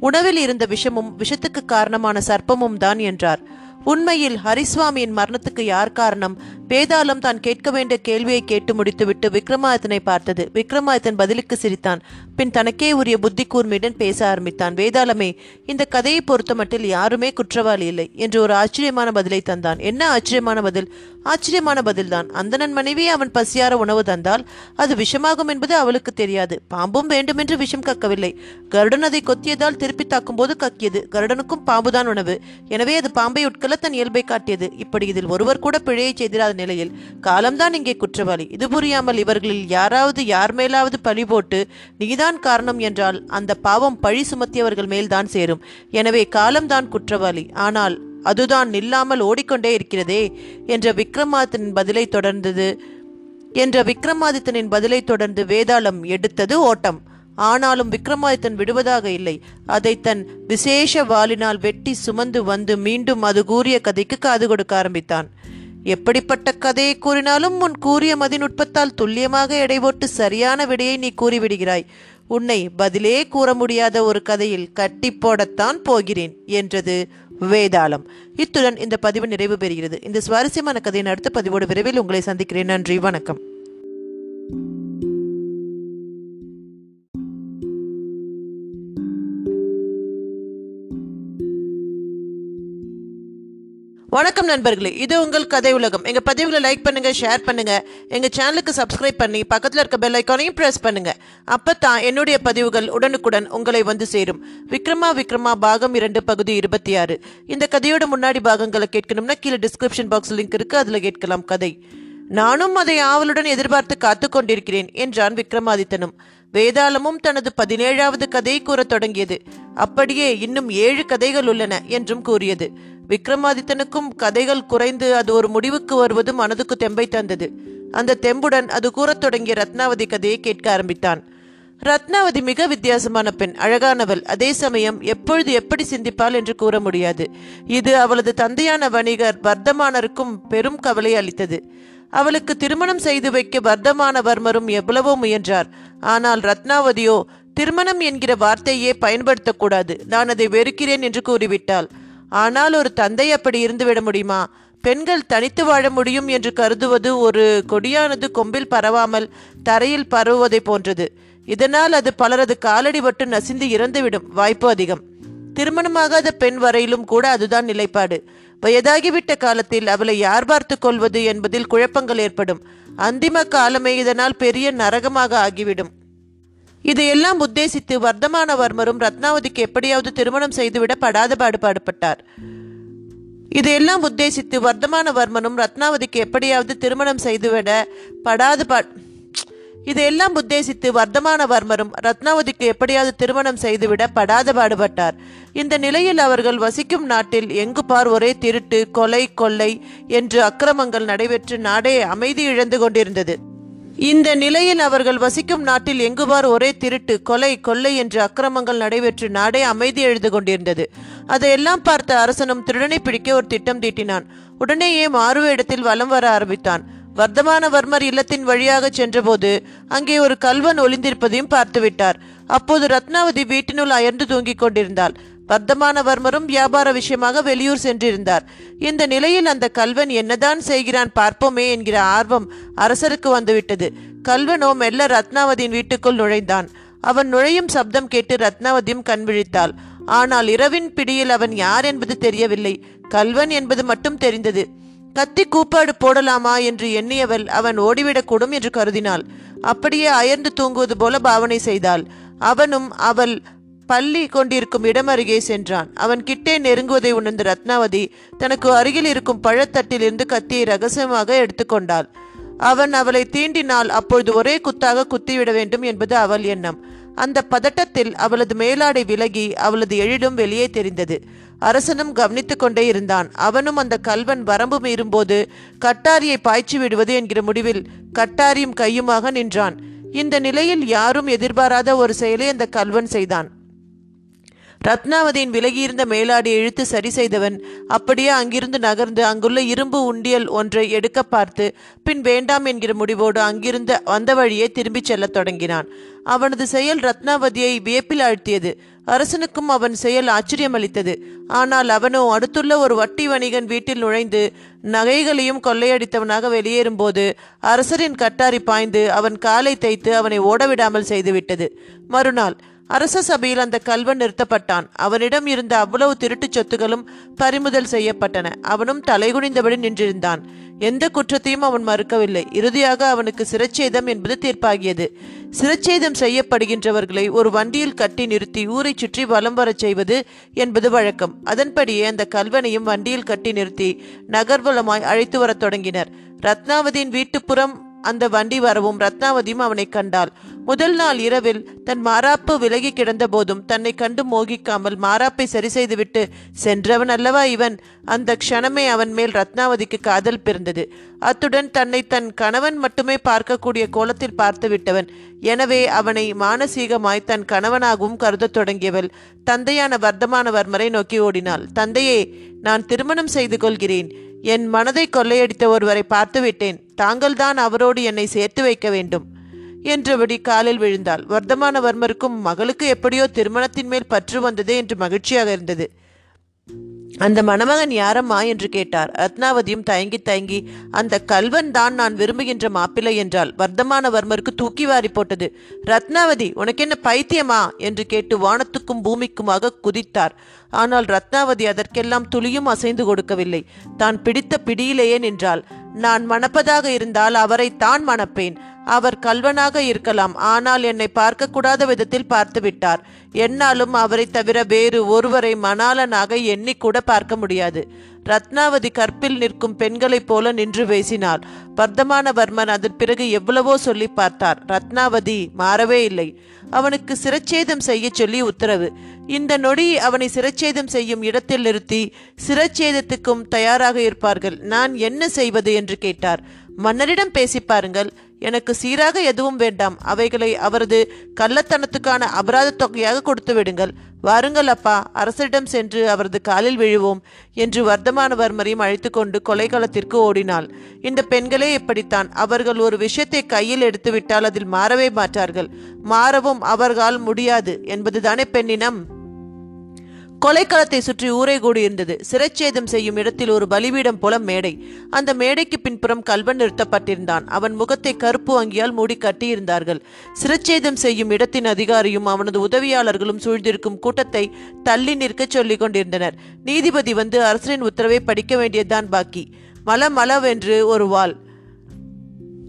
உணவில் இருந்த விஷமும் விஷத்துக்கு காரணமான சர்ப்பமும் தான் என்றார். உண்மையில் ஹரிசுவாமியின் மரணத்துக்கு யார் காரணம்? வேதாளம் தான் கேட்க வேண்டிய கேள்வியை கேட்டு முடித்துவிட்டு விக்ரமாதித்தனை பார்த்தது. விக்ரமாதித்தன் பதிலுக்கு சிரித்தான். பின் தனக்கே உரிய புத்தி கூர்மையுடன் பேச ஆரம்பித்தான். வேதாளமே இந்த கதையை பொறுத்தமட்டில் யாருமே குற்றவாளி இல்லை என்று ஒரு ஆச்சரியமான பதிலை தந்தான். என்ன ஆச்சரியமான பதில்? ஆச்சரியமான பதில்தான். அந்தணன் மனைவி அவன் பசியார உணவு தந்தால் அது விஷமாகும் என்பது அவளுக்கு தெரியாது. பாம்பும் வேண்டுமென்று விஷம் கக்கவில்லை. கருடன் அதை கொத்தியதால் திருப்பி தாக்கும்போது கக்கியது. கருடனுக்கும் பாம்புதான் உணவு. எனவே அது பாம்பை உட்கொள்ள தன் இயல்பை காட்டியது. இப்படி இதில் ஒருவர் கூட பிழையை செய்திராத நிலையில் காலம்தான் இங்கே குற்றவாளி. இது புரியாமல் இவர்களில் யாராவது யார் மேலாவது பழி போட்டு நீதான் காரணம் என்றால் அந்த பாவம் பழி சுமத்தியவர்கள் மேல்தான் சேரும். எனவே காலம்தான் குற்றவாளி. ஆனால் அதுதான் நில்லாமல் ஓடிக்கொண்டே இருக்கிறதே என்ற விக்ரமாதித்தனின் பதிலை தொடர்ந்தது. என்ற விக்ரமாதித்தனின் பதிலை தொடர்ந்து வேதாளம் எடுத்தது ஓட்டம். ஆனாலும் விக்ரமாதித்தன் விடுவதாக இல்லை. அதை தன் விசேஷ வாளினால் வெட்டி சுமந்து வந்து மீண்டும் அது கூறிய கதைக்கு காது கொடுக்க ஆரம்பித்தான். எப்படிப்பட்ட கதையை கூறினாலும் உன் கூறிய மதிநுட்பத்தால் துல்லியமாக எடை போட்டு சரியான விடையை நீ கூறிவிடுகிறாய். உன்னை பதிலே கூற முடியாத ஒரு கதையில் கட்டி போடத்தான் போகிறேன் என்றது வேதாளம். இத்துடன் இந்த பதிவு நிறைவு பெறுகிறது. இந்த சுவாரஸ்யமான கதையின் அடுத்த பதிவோடு விரைவில் உங்களை சந்திக்கிறேன். நன்றி வணக்கம். வணக்கம் நண்பர்களே இது உங்கள் கதை உலகம். எங்க பதிவுகளை லைக் பண்ணுங்க ஷேர் பண்ணுங்க. எங்க சேனலுக்கு சப்ஸ்கிரைப் பண்ணி பக்கத்தில் இருக்க பெல் ஐக்கானையும் பண்ணுங்கள் பண்ணுங்க. அப்பதான் என்னுடைய பதிவுகள் உடனுக்குடன் உங்களை வந்து சேரும். விக்ரமா விக்ரமா பாகம் இரண்டு பகுதி இருபத்தி ஆறு. இந்த கதையோட முன்னாடி பாகங்களை கேட்கணும்னா கீழே டிஸ்கிரிப்ஷன் பாக்ஸ் லிங்க் இருக்கு அதுல கேட்கலாம் கதை. நானும் அதை ஆவலுடன் எதிர்பார்த்து காத்து கொண்டிருக்கிறேன் என்றான் விக்ரமாதித்தனும். வேதாளமும் தனது பதினேழாவது கதையை கூறத் தொடங்கியது. அப்படியே இன்னும் ஏழு கதைகள் உள்ளன என்றும் கூறியது. விக்ரமாதித்தனுக்கும் கதைகள் குறைந்து அது ஒரு முடிவுக்கு வருவது மனதுக்கு தெம்பை தந்தது. அந்த தெம்புடன் அது கூறத் தொடங்கிய ரத்னாவதி கதையை கேட்க ஆரம்பித்தான். ரத்னாவதி மிக வித்தியாசமான பெண் அழகானவள். அதே சமயம் எப்பொழுது எப்படி சிந்திப்பாள் என்று கூற முடியாது. இது அவளது தந்தையான வணிகர் வர்த்தமானருக்கும் பெரும் கவலை அளித்தது. அவளுக்கு திருமணம் செய்து வைக்க வர்த்தமானவர்மரும் எவ்வளவோ முயன்றார். ஆனால் ரத்னாவதியோ திருமணம் என்கிற வார்த்தையே பயன்படுத்தக்கூடாது. நான் அதை வெறுக்கிறேன் என்று கூறிவிட்டாள். ஆனால் ஒரு தந்தை அப்படி இருந்துவிட முடியுமா? பெண்கள் தனித்து வாழ முடியும் என்று கருதுவது ஒரு கொடியானது கொம்பில் பரவாமல் தரையில் பரவுவதை போன்றது. இதனால் அது பலரது காலடி பட்டு நசிந்து இறந்துவிடும் வாய்ப்பு அதிகம். திருமணமாகாத பெண் வரையிலும் கூட அதுதான் நிலைப்பாடு. வயதாகிவிட்ட காலத்தில் அவளை யார் பார்த்து கொள்வது என்பதில் குழப்பங்கள் ஏற்படும். அந்திம காலமே இதனால் பெரிய நரகமாக ஆகிவிடும். இதையெல்லாம் உத்தேசித்து வர்த்தமானவர்மரும் ரத்னாவதிக்கு எப்படியாவது திருமணம் செய்துவிட படாத பாடுபாடுபட்டார் இதையெல்லாம் உத்தேசித்து வர்த்தமானவர்மனும் ரத்னாவதிக்கு எப்படியாவது திருமணம் செய்துவிட படாது பா இதையெல்லாம் உத்தேசித்து வர்த்தமானவர்மரும் ரத்னாவதிக்கு எப்படியாவது திருமணம் செய்துவிட படாத பாடுபட்டார். இந்த நிலையில் அவர்கள் வசிக்கும் நாட்டில் எங்கு பார் ஒரே திருட்டு கொலை கொள்ளை என்று அக்கிரமங்கள் நடைபெற்று நாடே அமைதி இழந்து கொண்டிருந்தது. இந்த நிலையில் அவர்கள் வசிக்கும் நாட்டில் எங்குவார் ஒரே திருட்டு கொலை கொள்ளை என்று அக்கிரமங்கள் நடைபெற்று நாடே அமைதி எழுது கொண்டிருந்தது. அதையெல்லாம் பார்த்த அரசனும் திருடனை பிடிக்க ஒரு திட்டம் தீட்டினான். உடனேயே மாறுவ இடத்தில் வலம் வர ஆரம்பித்தான். வர்த்தமானவர்மர் இல்லத்தின் வழியாக சென்றபோது அங்கே ஒரு கல்வன் ஒளிந்திருப்பதையும் பார்த்துவிட்டார். அப்போது ரத்னாவதி வீட்டினுள் அயர்ந்து தூங்கிக் கொண்டிருந்தாள். வர்த்தமானவர்மரும் வியாபார விஷயமாக வெளியூர் சென்றிருந்தார். இந்த நிலையில் அந்த கல்வன் என்னதான் செய்கிறான் பார்ப்போமே என்கிற ஆர்வம் அரசருக்கு வந்துவிட்டது. கல்வனோ மெல்ல ரத்னாவதியின் வீட்டுக்குள் நுழைந்தான். அவன் நுழையும் சப்தம் கேட்டு ரத்னாவதியும் கண் விழித்தாள். ஆனால் இரவின் பிடியில் அவன் யார் என்பது தெரியவில்லை. கல்வன் என்பது மட்டும் தெரிந்தது. கத்தி கூப்பாடு போடலாமா? என்று எண்ணியவள் அவன் ஓடிவிடக்கூடும் என்று கருதினாள். அப்படியே அயர்ந்து தூங்குவது போல பாவனை செய்தாள். அவனும் அவள் பள்ளி கொண்டிருக்கும் இடம் அருகே சென்றான். அவன் கிட்டே நெருங்குவதை உணர்ந்த ரத்னாவதி தனக்கு அருகில் இருக்கும் பழத்தட்டிலிருந்து கத்தியை ரகசியமாக எடுத்துக்கொண்டாள் அவன் அவளை தீண்டினால் அப்பொழுது ஒரே குத்தாக குத்திவிட வேண்டும் என்பது அவள் எண்ணம். அந்த பதட்டத்தில் அவளது மேலாடை விலகி அவளது எழிலும் வெளியே தெரிந்தது. அரசனும் கவனித்துக் கொண்டே இருந்தான். அவனும் அந்த கல்வன் வரம்பு மீறும்போது கட்டாரியை பாய்ச்சி விடுவது என்கிற முடிவில் கட்டாரியும் கையுமாக நின்றான். இந்த நிலையில் யாரும் எதிர்பாராத ஒரு செயலை அந்த கல்வன் செய்தான். ரத்னாவதியின் விலகியிருந்த மேலாடியை இழுத்து சரி செய்தவன் அப்படியே அங்கிருந்து நகர்ந்து அங்குள்ள இரும்பு உண்டியல் ஒன்றை எடுக்க பார்த்து பின் வேண்டாம் என்கிற முடிவோடு அங்கிருந்த வந்த வழியே திரும்பிச் செல்லத் தொடங்கினான். அவனது செயல் ரத்னாவதியை வியப்பில் ஆழ்த்தியது. அரசனுக்கும் அவன் செயல் ஆச்சரியமளித்தது. ஆனால் அவனோ அடுத்துள்ள ஒரு வட்டி வணிகன் வீட்டில் நுழைந்து நகைகளையும் கொள்ளையடித்தவனாக வெளியேறும்போது அரசரின் கட்டாரி பாய்ந்து அவன் காலை தைத்து அவனை ஓடவிடாமல் செய்துவிட்டது. மறுநாள் அரச சபையில் அந்த கல்வன் நிறுத்தப்பட்டான். அவனிடம் இருந்த அவ்வளவு திருட்டுச் சொத்துகளும் பறிமுதல் செய்யப்பட்டன. அவனும் தலைகுனிந்தபடி நின்றிருந்தான். எந்த குற்றத்தையும் அவன் மறுக்கவில்லை. இறுதியாக அவனுக்கு சிரச்சேதம் என்பது தீர்ப்பாகியது. சிரச்சேதம் செய்யப்படுகின்றவர்களை ஒரு வண்டியில் கட்டி நிறுத்தி ஊரைச் சுற்றி வலம் வரச் செய்வது என்பது வழக்கம். அதன்படியே அந்த கல்வனையும் வண்டியில் கட்டி நிறுத்தி நகர்வலமாய் அழைத்து வரத் தொடங்கினர். ரத்னாவதியின் வீட்டுப்புறம் அந்த வண்டி வரவும் ரத்னாவதியும் அவனை கண்டாள். முதல் நாள் இரவில் தன் மாராப்பு விலகி கிடந்த போதும் தன்னை கண்டு மோகிக்காமல் மாராப்பை சரி செய்துவிட்டு சென்றவன் அல்லவா இவன்? அந்த க்ஷணமே அவன் மேல் ரத்னாவதிக்கு காதல் பிறந்தது. அத்துடன் தன்னை தன் கணவன் மட்டுமே பார்க்கக்கூடிய கோலத்தில் பார்த்து விட்டவன். எனவே அவனை மானசீகமாய் தன் கணவனாகவும் கருதத் தொடங்கியவள் தந்தையான வர்த்தமானவர்மரை நோக்கி ஓடினாள். தந்தையே நான் திருமணம் செய்து கொள்கிறேன். என் மனதை கொள்ளையடித்த ஒருவரை பார்த்துவிட்டேன். தாங்கள்தான் அவரோடு என்னை சேர்த்து வைக்க வேண்டும். என்றபடி காலில் விழுந்தாள். வர்த்தமானவர்மருக்கும் மகளுக்கு எப்படியோ திருமணத்தின் மேல் பற்று வந்தது என்று மகிழ்ச்சியாக இருந்தது. அந்த மணமகன் யாரம்மா என்று கேட்டார். ரத்னாவதியும் தயங்கி தயங்கி அந்த கல்வன் தான் நான் விரும்புகின்ற மாப்பிள்ளை என்றால் வர்த்தமானவர்மருக்கு தூக்கி வாரி போட்டது. ரத்னாவதி உனக்கென்ன பைத்தியமா? என்று கேட்டு வானத்துக்கும் பூமிக்குமாக குதித்தார். ஆனால் ரத்னாவதி அதற்கெல்லாம் துளியும் அசைந்து கொடுக்கவில்லை. தான் பிடித்த பிடியிலேயே நின்றாள். நான் மணப்பதாக இருந்தால் அவரை தான் மணப்பேன். அவர் கல்வனாக இருக்கலாம். ஆனால் என்னை பார்க்கக்கூடாத விதத்தில் பார்த்துவிட்டார். என்னாலும் அவரை தவிர வேறு ஒருவரை மணாளனாக எண்ணிக்கூட பார்க்க முடியாது. ரத்னாவதி கற்பில் நிற்கும் பெண்களைப் போல நின்று பேசினாள். வர்த்தமானவர்மன் அதன் பிறகு எவ்வளவோ சொல்லி பார்த்தார். ரத்னாவதி மாறவே இல்லை. அவனுக்கு சிரச்சேதம் செய்ய சொல்லி உத்தரவு. இந்த நொடி அவனை சிரச்சேதம் செய்யும் இடத்தில் நிறுத்தி சிரச்சேதத்துக்கும் தயாராக இருப்பார்கள். நான் என்ன செய்வது என்று கேட்டார். மன்னரிடம் பேசி பாருங்கள். எனக்கு சீராக எதுவும் வேண்டாம். அவைகளை அவரது கள்ளத்தனத்துக்கான அபராத தொகையாக கொடுத்து விடுங்கள். வாருங்கள் அப்பா அரசரிடம் சென்று அவரது காலில் விழுவோம் என்று வர்த்தமானவர்மரையும் அழைத்து கொண்டு கொலைக்களத்திற்கு ஓடினாள். இந்த பெண்களே இப்படித்தான். அவர்கள் ஒரு விஷயத்தை கையில் எடுத்துவிட்டால் அதில் மாறவே மாட்டார்கள். மாறவும் அவர்களால் முடியாது. என்பதுதானே பெண்ணினம்? கொலைக்களத்தை சுற்றி ஊரே கூடியிருந்தது சிரச்சேதம் செய்யும் இடத்தில் ஒரு பலிபீடம் போல மேடை. அந்த மேடைக்கு பின்புறம் கல்வன் நிறுத்தப்பட்டிருந்தான். அவன் முகத்தை கருப்பு அங்கியால் மூடி கட்டியிருந்தார்கள். சிரச்சேதம் செய்யும் இடத்தின் அதிகாரியும் அவனது உதவியாளர்களும் சூழ்ந்திருக்கும் கூட்டத்தை தள்ளி நிற்கச் சொல்லிக் கொண்டிருந்தனர். நீதிபதி வந்து அரசரின் உத்தரவை படிக்க வேண்டியதுதான் பாக்கி. மல மலவென்று ஒரு வாள்.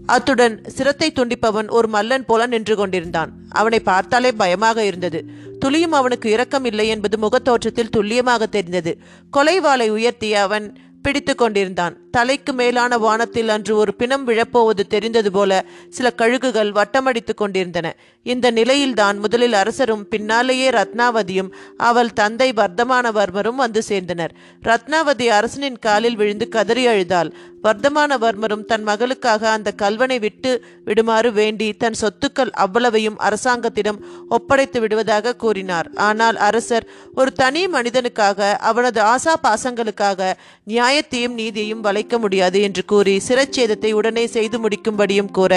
அத்துடன் சிரத்தை துண்டிப்பவன் ஒரு மல்லன் போல நின்று கொண்டிருந்தான். அவனை பார்த்தாலே பயமாக இருந்தது. துளியும் அவனுக்கு இரக்கம் இல்லை என்பது முகத்தோற்றத்தில் துல்லியமாக தெரிந்தது. கொலைவாளை உயர்த்தி அவன் பிடித்து கொண்டிருந்தான். தலைக்கு மேலான வானத்தில் அன்று ஒரு பிணம் விழப்போவது தெரிந்தது போல சில கழுகுகள் வட்டமடித்து கொண்டிருந்தன. இந்த நிலையில்தான் முதலில் அரசரும் பின்னாலேயே ரத்னாவதியும் அவள் தந்தை வர்த்தமானவர்மரும் வந்து சேர்ந்தனர். ரத்னாவதி அரசனின் காலில் விழுந்து கதறி அழுதாள். வர்த்தமானவர்மரும் தன் மகளுக்காக அந்த கல்வனை விட்டு விடுமாறு வேண்டி தன் சொத்துக்கள் அவ்வளவையும் அரசாங்கத்திடம் ஒப்படைத்து விடுவதாக கூறினார். ஆனால் அரசர் ஒரு தனி மனிதனுக்காக அவனது ஆசா பாசங்களுக்காக நியாயத்தையும் நீதியையும் வளைக்க முடியாது என்று கூறி சிரச்சேதத்தை உடனே செய்து முடிக்கும்படியும் கூற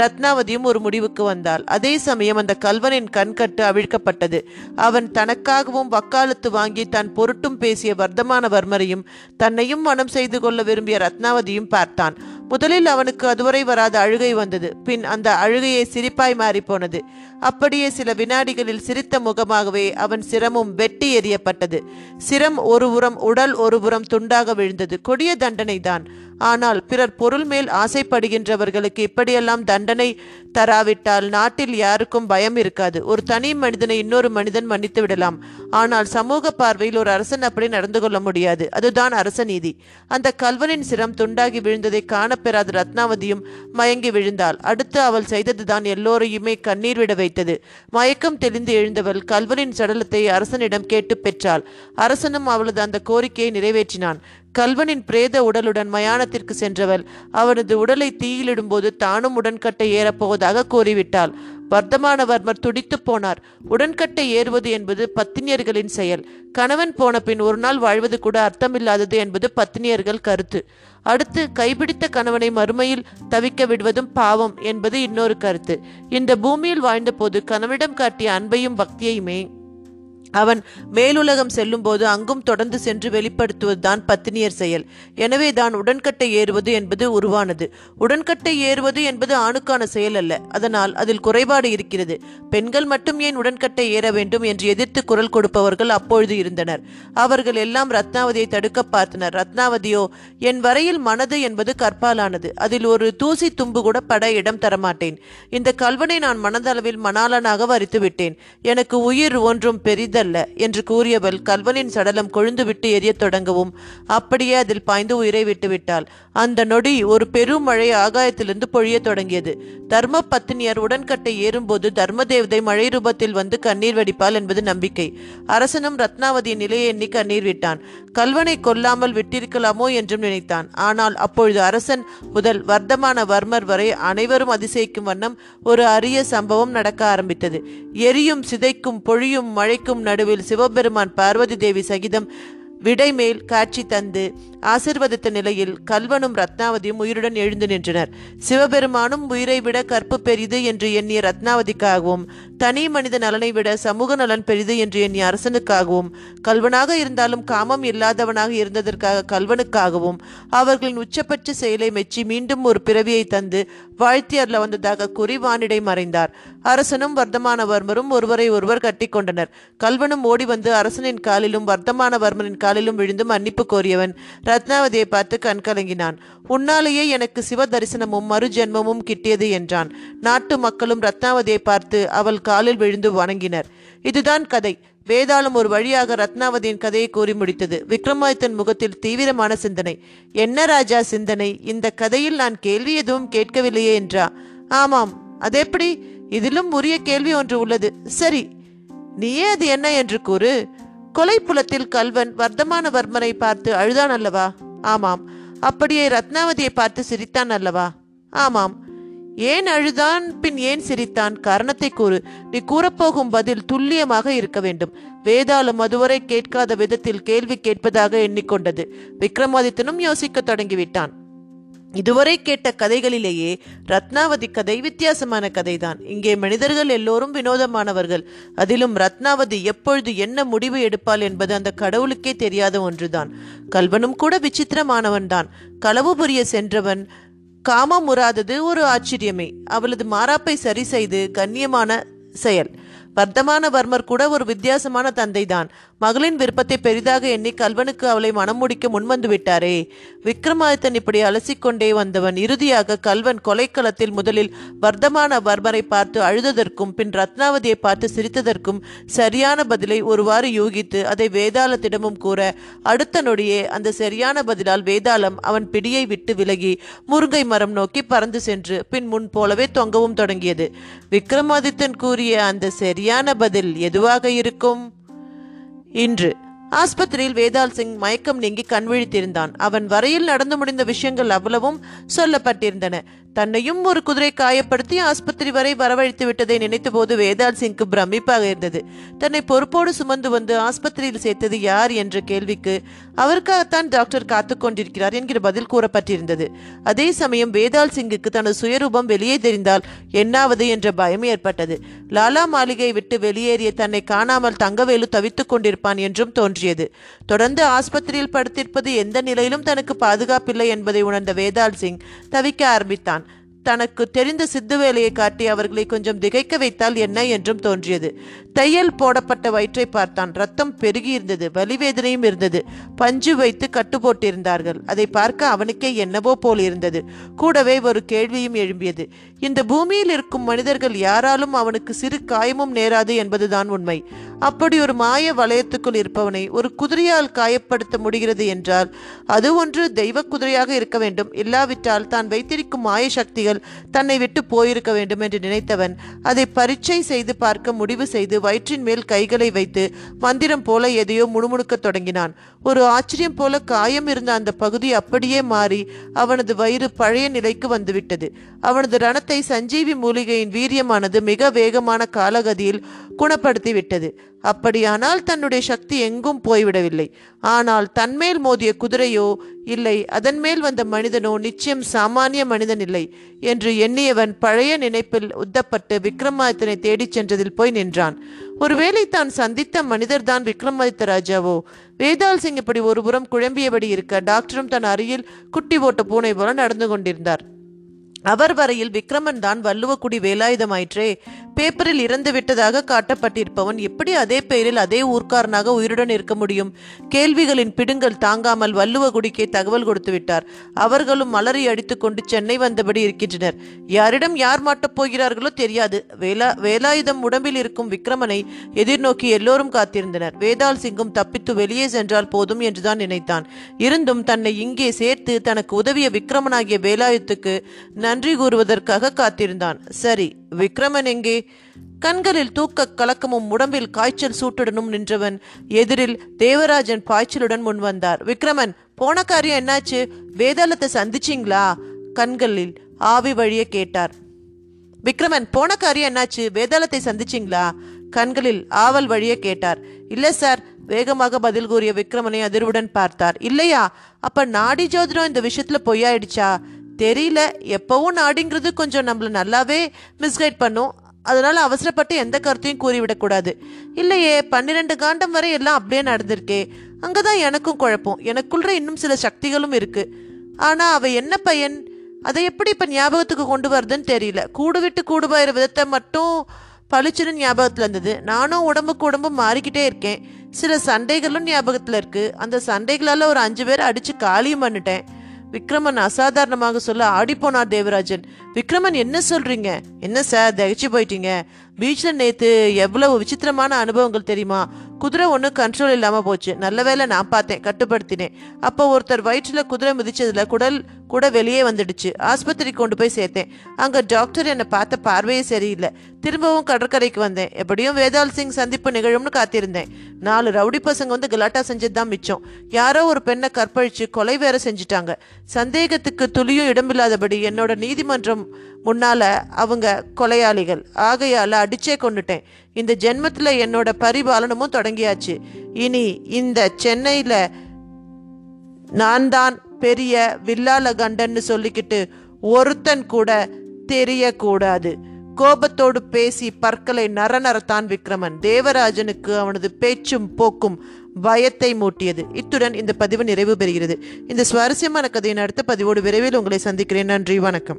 ரத்னாவதியும் ஒரு முடிவுக்கு வந்தாள். அதே சமயம் அந்த கல்வனின் கண்கட்டு அவிழ்க்கப்பட்டது. அவன் தனக்காகவும் வக்காலத்து வாங்கி தன் பொருட்டும் பேசிய வர்த்தமானவர்மரையும் தன்னையும் மனம் செய்து கொள்ள விரும்பிய ரத்னாவதி அதையும் பார்த்தான். முதலில் அவனுக்கு அதுவரை வராத அழுகை வந்தது. பின் அந்த அழுகையை சிரிப்பாய் மாறிப்போனது. அப்படியே சில வினாடிகளில் சிரித்த முகமாகவே அவன் சிரமும் வெட்டி எறியப்பட்டது. சிரம் ஒருபுறம் உடல் ஒருபுறம் துண்டாக விழுந்தது. கொடிய தண்டனை தான் ஆனால் பிறர் பொருள் மேல் ஆசைப்படுகின்றவர்களுக்கு இப்படியெல்லாம் தண்டனை தராவிட்டால் நாட்டில் யாருக்கும் பயம் இருக்காது. ஒரு தனி மனிதனை இன்னொரு மனிதன் மன்னித்து விடலாம். ஆனால் சமூக பார்வையில் ஒரு அரசன் அப்படி நடந்து கொள்ள முடியாது. அதுதான் அரச நீதி. அந்த கல்வனின் சிரம் துண்டாகி விழுந்ததை காண காணப்பெறாத ரத்னாவதியும் மயங்கி விழுந்தாள். அடுத்து அவள் செய்ததுதான் எல்லோரையுமே கண்ணீர் விட வைத்தது. மயக்கம் தெளிந்து எழுந்தவள் கல்வனின் சடலத்தை அரசனிடம் கேட்டு பெற்றாள். அரசனும் அவளது அந்த கோரிக்கையை நிறைவேற்றினான். கல்வனின் பிரேத உடலுடன் மயானத்திற்கு சென்றவள் அவனது உடலை தீயிலிடும்போது தானும் உடன்கட்டை ஏறப்போவதாக கூறிவிட்டாள். வர்த்தமானவர்மர் துடித்து போனார். உடன்கட்டை ஏறுவது என்பது பத்தினியர்களின் செயல். கணவன் போன பின் ஒரு நாள் வாழ்வது கூட அர்த்தமில்லாதது என்பது பத்தினியர்கள் கருத்து. அடுத்து கைபிடித்த கணவனை மறுமையில் தவிக்க விடுவதும் பாவம் என்பது இன்னொரு கருத்து. இந்த பூமியில் வாழ்ந்தபோது கணவனிடம் காட்டிய அன்பையும் பக்தியையுமே அவன் மேலுலகம் செல்லும்போது அங்கும் தொடர்ந்து சென்று வெளிப்படுத்துவதுதான் பத்தினியர் செயல். எனவே தான் உடன்கட்டை ஏறுவது என்பது உருவானது. உடன்கட்டை ஏறுவது என்பது ஆணுக்கான செயல் அல்ல. அதனால் அதில் குறைபாடு இருக்கிறது. பெண்கள் மட்டும் ஏன் உடன்கட்டை ஏற வேண்டும் என்று எதிர்த்து குரல் கொடுப்பவர்கள் அப்பொழுது இருந்தனர். அவர்கள் எல்லாம் ரத்னாவதியை தடுக்க பார்த்தனர். ரத்னாவதியோ என் வரையில் மனது என்பது கற்பாலானது. அதில் ஒரு தூசி தும்பு கூட பட இடம் தரமாட்டேன். இந்த கல்வனை நான் மனதளவில் மணாளனாக வரித்து விட்டேன் எனக்கு உயிர் ஒன்றும் பெரிதல்ல என்று கூறியவள் கல்வனின் சடலம் கொழுந்துவிட்டு எரியத் தொடங்கவும். அப்படியே அதில் பாய்ந்து உயிரை விட்டுவிட்டாள். அந்த நொடி ஒரு பெரும் மழை ஆகாயத்திலிருந்து பொழியத் தொடங்கியது. தர்ம பத்தினியர் உடன்கட்டை ஏறும்போது தர்மதேவதை மழை ரூபத்தில் வந்து கண்ணீர் வடிப்பாள் என்பது நம்பிக்கை. அரசனும் ரத்னாவதியின் நிலையை எண்ணி கண்ணீர் விட்டான். கல்வனை கொல்லாமல் விட்டிருக்கலாமோ என்றும் நினைத்தான். ஆனால் அப்பொழுது அரசன் முதல் வர்த்தமான வர்மர் வரை அனைவரும் அதிசயிக்கும் வண்ணம் ஒரு அரிய சம்பவம் நடக்க ஆரம்பித்தது. எரியும் சிதைக்கும் பொழியும் மழைக்கும் நடுவில் சிவபெருமான் பார்வதி தேவி சகிதம் விடைமேல் காட்சி தந்து ஆசிர்வதித்த நிலையில் கல்வனும் ரத்னாவதியும் உயிருடன் எழுந்து நின்றனர். சிவபெருமானும் உயிரை விட கற்பு பெரிது என்று எண்ணிய ரத்னாவதிக்காகவும் தனி மனித நலனை விட சமூக நலன் பெரிது என்று எண்ணிய அரசனுக்காகவும் கல்வனாக இருந்தாலும் காமம் இல்லாதவனாக இருந்ததற்காக கல்வனுக்காகவும் அவர்களின் உச்சபட்ச செயலை மெச்சி மீண்டும் ஒரு பிறவியை தந்து வாழ்த்தி அருள வந்ததாக கூறி வானிடை மறைந்தார். அரசனும் வர்த்தமானவர்மரும் ஒருவரை ஒருவர் கட்டிக்கொண்டனர் கல்வனும் ஓடி வந்து அரசனின் காலிலும் வர்த்தமானவர்மனின் காலிலும் காலிலும் விழுந்து மன்னிப்பு கோரியவன். ரத்னாவதியை பார்த்து கண்கலங்கினான் உன்னாலேயே எனக்கு சிவ தரிசனமும் மறு ஜென்மமும் கிட்டியது என்றான். நாட்டு மக்களும் ரத்னாவதியை பார்த்து அவள் காலில் விழுந்து வணங்கினர். இதுதான் கதை. வேதாளம் ஒரு வழியாக ரத்னாவதியின் கதையை கூறி முடித்தது. விக்ரமாதித்தன் முகத்தில் தீவிரமான சிந்தனை. என்ன ராஜா சிந்தனை? இந்த கதையில் நான் கேள்வி எதுவும் கேட்கவில்லையே என்றா. ஆமாம். அதெப்படி? இதிலும் உரிய கேள்வி ஒன்று உள்ளது. சரி. நீயே அது என்ன என்று கூறு. கொலை புலத்தில் கல்வன் வர்த்தமானவர்மனை பார்த்து அழுதான் அல்லவா? ஆமாம். அப்படியே ரத்னாவதியை பார்த்து சிரித்தான் அல்லவா? ஆமாம். ஏன் அழுதான்? பின் ஏன் சிரித்தான்? காரணத்தை கூறு. நீ கூறப்போகும் பதில் துல்லியமாக இருக்க வேண்டும். வேதாளம் அதுவரை கேட்காத விதத்தில் கேள்வி கேட்பதாக எண்ணிக்கொண்டது. விக்ரமாதித்தனும் யோசிக்க தொடங்கிவிட்டான். இதுவரை கேட்ட கதைகளிலேயே ரத்னாவதி கதை வித்தியாசமான கதைதான். இங்கே மனிதர்கள் எல்லோரும் வினோதமானவர்கள். அதிலும் ரத்னாவதி எப்பொழுது என்ன முடிவு எடுப்பாள் என்பது அந்த கடவுளுக்கே தெரியாத ஒன்றுதான். கல்வனும் கூட விசித்திரமானவன்தான். களவு புரிய சென்றவன் காமம் உறாதது ஒரு ஆச்சரியமே. அவளது மாறாப்பை சரி செய்து கண்ணியமான செயல். வர்த்தமானவர்மர் கூட ஒரு வித்தியாசமான தந்தைதான். மகளின் விருப்பத்தை பெரிதாக எண்ணி கல்வனுக்கு அவளை மனம் முடிக்க முன்வந்து விட்டாரே விக்ரமாதித்தன் இப்படி அலசிக்கொண்டே வந்தவன் இறுதியாக கல்வன் கொலைக்களத்தில் முதலில் வர்த்தமான வர்மரை பார்த்து அழுததற்கும் பின் ரத்னாவதியை பார்த்து சிரித்ததற்கும் சரியான பதிலை ஒருவாறு யூகித்து அதை வேதாளத்திடமும் கூற அடுத்த நொடியே அந்த சரியான பதிலால் வேதாளம் அவன் பிடியை விட்டு விலகி முருங்கை மரம் நோக்கி பறந்து சென்று பின் முன் போலவே தொங்கவும் தொடங்கியது. விக்ரமாதித்தன் கூறிய அந்த சரியான பதில் எதுவாக இருக்கும்? இன்று ஆஸ்பத்திரியில் வேதால் சிங் மயக்கம் நீங்கி கண்விழித்திருந்தான் அவன் வரையில் நடந்து முடிந்த விஷயங்கள் அவ்வளவும் சொல்லப்பட்டிருந்தன. தன்னையும் ஒரு குதிரை காயப்படுத்தி ஆஸ்பத்திரி வரை வரவழைத்து விட்டதை நினைத்தபோது வேதால் சிங்க்கு பிரமிப்பாக இருந்தது. தன்னை பொறுப்போடு சுமந்து வந்து ஆஸ்பத்திரியில் சேர்த்தது யார் என்ற கேள்விக்கு அவருக்காகத்தான் டாக்டர் காத்து கொண்டிருக்கிறார் என்கிற பதில் கூறப்பட்டிருந்தது. அதே சமயம் வேதால் சிங்குக்கு தனது சுயரூபம் வெளியே தெரிந்தால் என்னாவது என்ற பயம் ஏற்பட்டது. லாலா மாளிகை விட்டு வெளியேறிய தன்னை காணாமல் தங்கவேலு தவித்துக் கொண்டிருப்பான் என்றும் தோன்றியது. தொடர்ந்து ஆஸ்பத்திரியில் படுத்திருப்பது எந்த நிலையிலும் தனக்கு பாதுகாப்பில்லை என்பதை உணர்ந்த வேதால் சிங் தவிக்க ஆரம்பித்தான். தனக்கு தெரிந்த சித்து வேலையை காட்டி அவர்களை கொஞ்சம் திகைக்க வைத்தால் என்ன என்றும் தோன்றியது. தையல் போடப்பட்ட வயிற்றை பார்த்தான். ரத்தம் பெருகி இருந்தது. வலிவேதனையும் இருந்தது. பஞ்சு வைத்து கட்டு போட்டிருந்தார்கள். அதை பார்க்க அவனுக்கே என்னவோ போல் இருந்தது. கூடவே ஒரு கேள்வியும் எழும்பியது. இந்த பூமியில் இருக்கும் மனிதர்கள் யாராலும் அவனுக்கு சிறு காயமும் நேராது என்பதுதான் உண்மை. அப்படி ஒரு மாய வளையத்துக்குள் இருப்பவனை ஒரு குதிரையால் காயப்படுத்த முடிகிறது என்றால் அது ஒன்று தெய்வ குதிரையாக இருக்க வேண்டும். இல்லாவிட்டால் தான் வைத்திருக்கும் மாய சக்திகள் தன்னை விட்டு போயிருக்க வேண்டும் என்று நினைத்தவன் அதை பரீட்சை செய்து பார்க்க முடிவு செய்து வயிற்றின் மேல் கைகளை வைத்து மந்திரம் போல எதையோ முணுமுணுக்கத் தொடங்கினான். ஒரு ஆச்சரியம் போல காயம் இருந்த அந்த பகுதி அப்படியே மாறி அவனது வயிறு பழைய நிலைக்கு வந்துவிட்டது. அவனது ரணத்தை சஞ்சீவி மூலிகையின் வீரியமானது மிக வேகமான காலகதியில் குணப்படுத்திவிட்டது. அப்படியானால் தன்னுடைய சக்தி எங்கும் போய்விடவில்லை. ஆனால் தன்மேல் மோதிய குதிரையோ இல்லை அதன் மேல் வந்த மனிதனோ நிச்சயம் சாமானிய மனிதன் இல்லை என்று எண்ணியவன் பழைய நினைப்பில் உத்தப்பட்டு விக்ரமாதித்தனை தேடிச் சென்றதில் போய் நின்றான். ஒருவேளை தான் சந்தித்த மனிதர்தான் விக்ரமாதித்த ராஜாவோ? வேதால் சிங் இப்படி ஒருபுறம் குழம்பியபடி இருக்க டாக்டரும் தன் அருகில் குட்டி ஓட்ட பூனை போல நடந்து கொண்டிருந்தார். அவர் வரையில் விக்ரமன் தான் வள்ளுவக்குடி வேலாயுதமாயிற்றே. பேப்பரில் இறந்து விட்டதாக காட்டப்பட்டிருப்பவன் எப்படி அதே பெயரில் அதே ஊர்க்காரனாக உயிருடன் இருக்க முடியும்? கேள்விகளின் பிடுங்கல் தாங்காமல் வள்ளுவகுடிக்கே தகவல் கொடுத்து விட்டார். அவர்களும் மலரை அடித்துக்கொண்டு சென்னை வந்தபடி இருக்கின்றனர். யாரிடம் யார் மாட்டப் போகிறார்களோ தெரியாது. வேலா வேலாயுதம் உடம்பில் இருக்கும் விக்ரமனை எதிர்நோக்கி எல்லோரும் காத்திருந்தனர். வேதால் சிங்கும் தப்பித்து வெளியே சென்றால் போதும் என்றுதான் நினைத்தான். இருந்தும் தன்னை இங்கே சேர்த்து தனக்கு உதவிய விக்ரமனாகிய வேலாயுத்துக்கு நன்றி கூறுவதற்காக காத்திருந்தான். சரி விக்ரமன் எங்கே? கண்களில் தூக்க கலக்கமும் உடம்பில் காய்ச்சல் சூட்டுடனும் நின்றவன் எதிரில் தேவராஜன் பாய்ச்சலுடன் முன் வந்தார். விக்ரமன் போன காரியம் என்னாச்சு? வேதாளத்தை சந்திச்சிங்களா? கண்களில் ஆவி வழிய கேட்டார். விக்ரமன் போன காரியம் என்னாச்சு? வேதாளத்தை சந்திச்சிங்களா? கண்களில் ஆவல் வழிய கேட்டார். இல்ல சார் வேகமாக பதில் கூறிய விக்ரமனை அதிர்வுடன் பார்த்தார். இல்லையா? அப்ப நாடி ஜோதிடம் இந்த விஷயத்துல பொய்யாயிடுச்சா? தெரியல. எப்பவும் நாடிங்கிறது கொஞ்சம் நம்மள நல்லாவே மிஸ்கைட் பண்ணும். அதனால அவசரப்பட்டு எந்த கருத்தையும் கூறிவிடக்கூடாது. இல்லையே பன்னிரெண்டு காண்டம் வரை எல்லாம் அப்படியே நடந்திருக்கே. அங்கதான் எனக்கும் குழப்பம். எனக்குள்ள இன்னும் சில சக்திகளும் இருக்கு. ஆனா அவ என்ன பையன்? அதை எப்படி இப்ப ஞாபகத்துக்கு கொண்டு வருதுன்னு தெரியல. கூடு விட்டு விதத்தை மட்டும் பளிச்சுன்னு ஞாபகத்துல இருந்தது. நானும் உடம்புக்கு உடம்பு மாறிக்கிட்டே இருக்கேன். சில சண்டைகளும் ஞாபகத்துல இருக்கு. அந்த சண்டைகளால ஒரு அஞ்சு பேர் அடிச்சு காலியும் பண்ணிட்டேன். விக்ரமன் அசாதாரணமாக சொல்ல ஆடிப்போனார் தேவராஜன். விக்ரமன் என்ன சொல்றீங்க? என்ன சார் தகச்சு போயிட்டீங்க? பீச்ல நேத்து எவ்வளவு விசித்திரமான அனுபவங்கள் தெரியுமா? குதிரை ஒன்றும் கண்ட்ரோல் இல்லாம போச்சு. நல்ல வேளை நான் பார்த்தேன் கட்டுப்படுத்தினேன். அப்போ ஒருத்தர் வயிற்றுல குதிரை மிதிச்சதுல குடல் கூட வெளியே வந்துடுச்சு. ஆஸ்பத்திரி கொண்டு போய் சேர்த்தேன். அங்க டாக்டர் என்னை பார்த்த பார்வையே சரியில்லை. திரும்பவும் கடற்கரைக்கு வந்தேன். எப்படியும் வேதால் சிங் சந்திப்பு நிகழும்னு காத்திருந்தேன். நாலு ரவுடி பசங்க வந்து கலாட்டா செஞ்சது தான் மிச்சம். யாரோ ஒரு பெண்ணை கற்பழிச்சு கொலை வேற செஞ்சுட்டாங்க. சந்தேகத்துக்கு துளியும் இடமில்லாதபடி என்னோட நீதிமன்றம் முன்னால அவங்க கொலையாளிகள். ஆகையால அடிச்சே கொண்டுட்டேன். இந்த ஜென்மத்துல என்னோட பரிபாலனமும் தொடங்கியாச்சு. இனி இந்த சென்னையில நான் தான் பெரிய வில்லால கண்டன்னு சொல்லிக்கிட்டு ஒருத்தன் கூட தெரியக்கூடாது. கோபத்தோடு பேசி பற்களை நரநரத்தான் விக்ரமன். தேவராஜனுக்கு அவனது பேச்சும் போக்கும் பயத்தை மூட்டியது. இத்துடன் இந்த பதிவு நிறைவு பெறுகிறது. இந்த சுவாரஸ்யமான கதையின் அடுத்த பதிவோடு விரைவில் உங்களை சந்திக்கிறேன். நன்றி. வணக்கம்.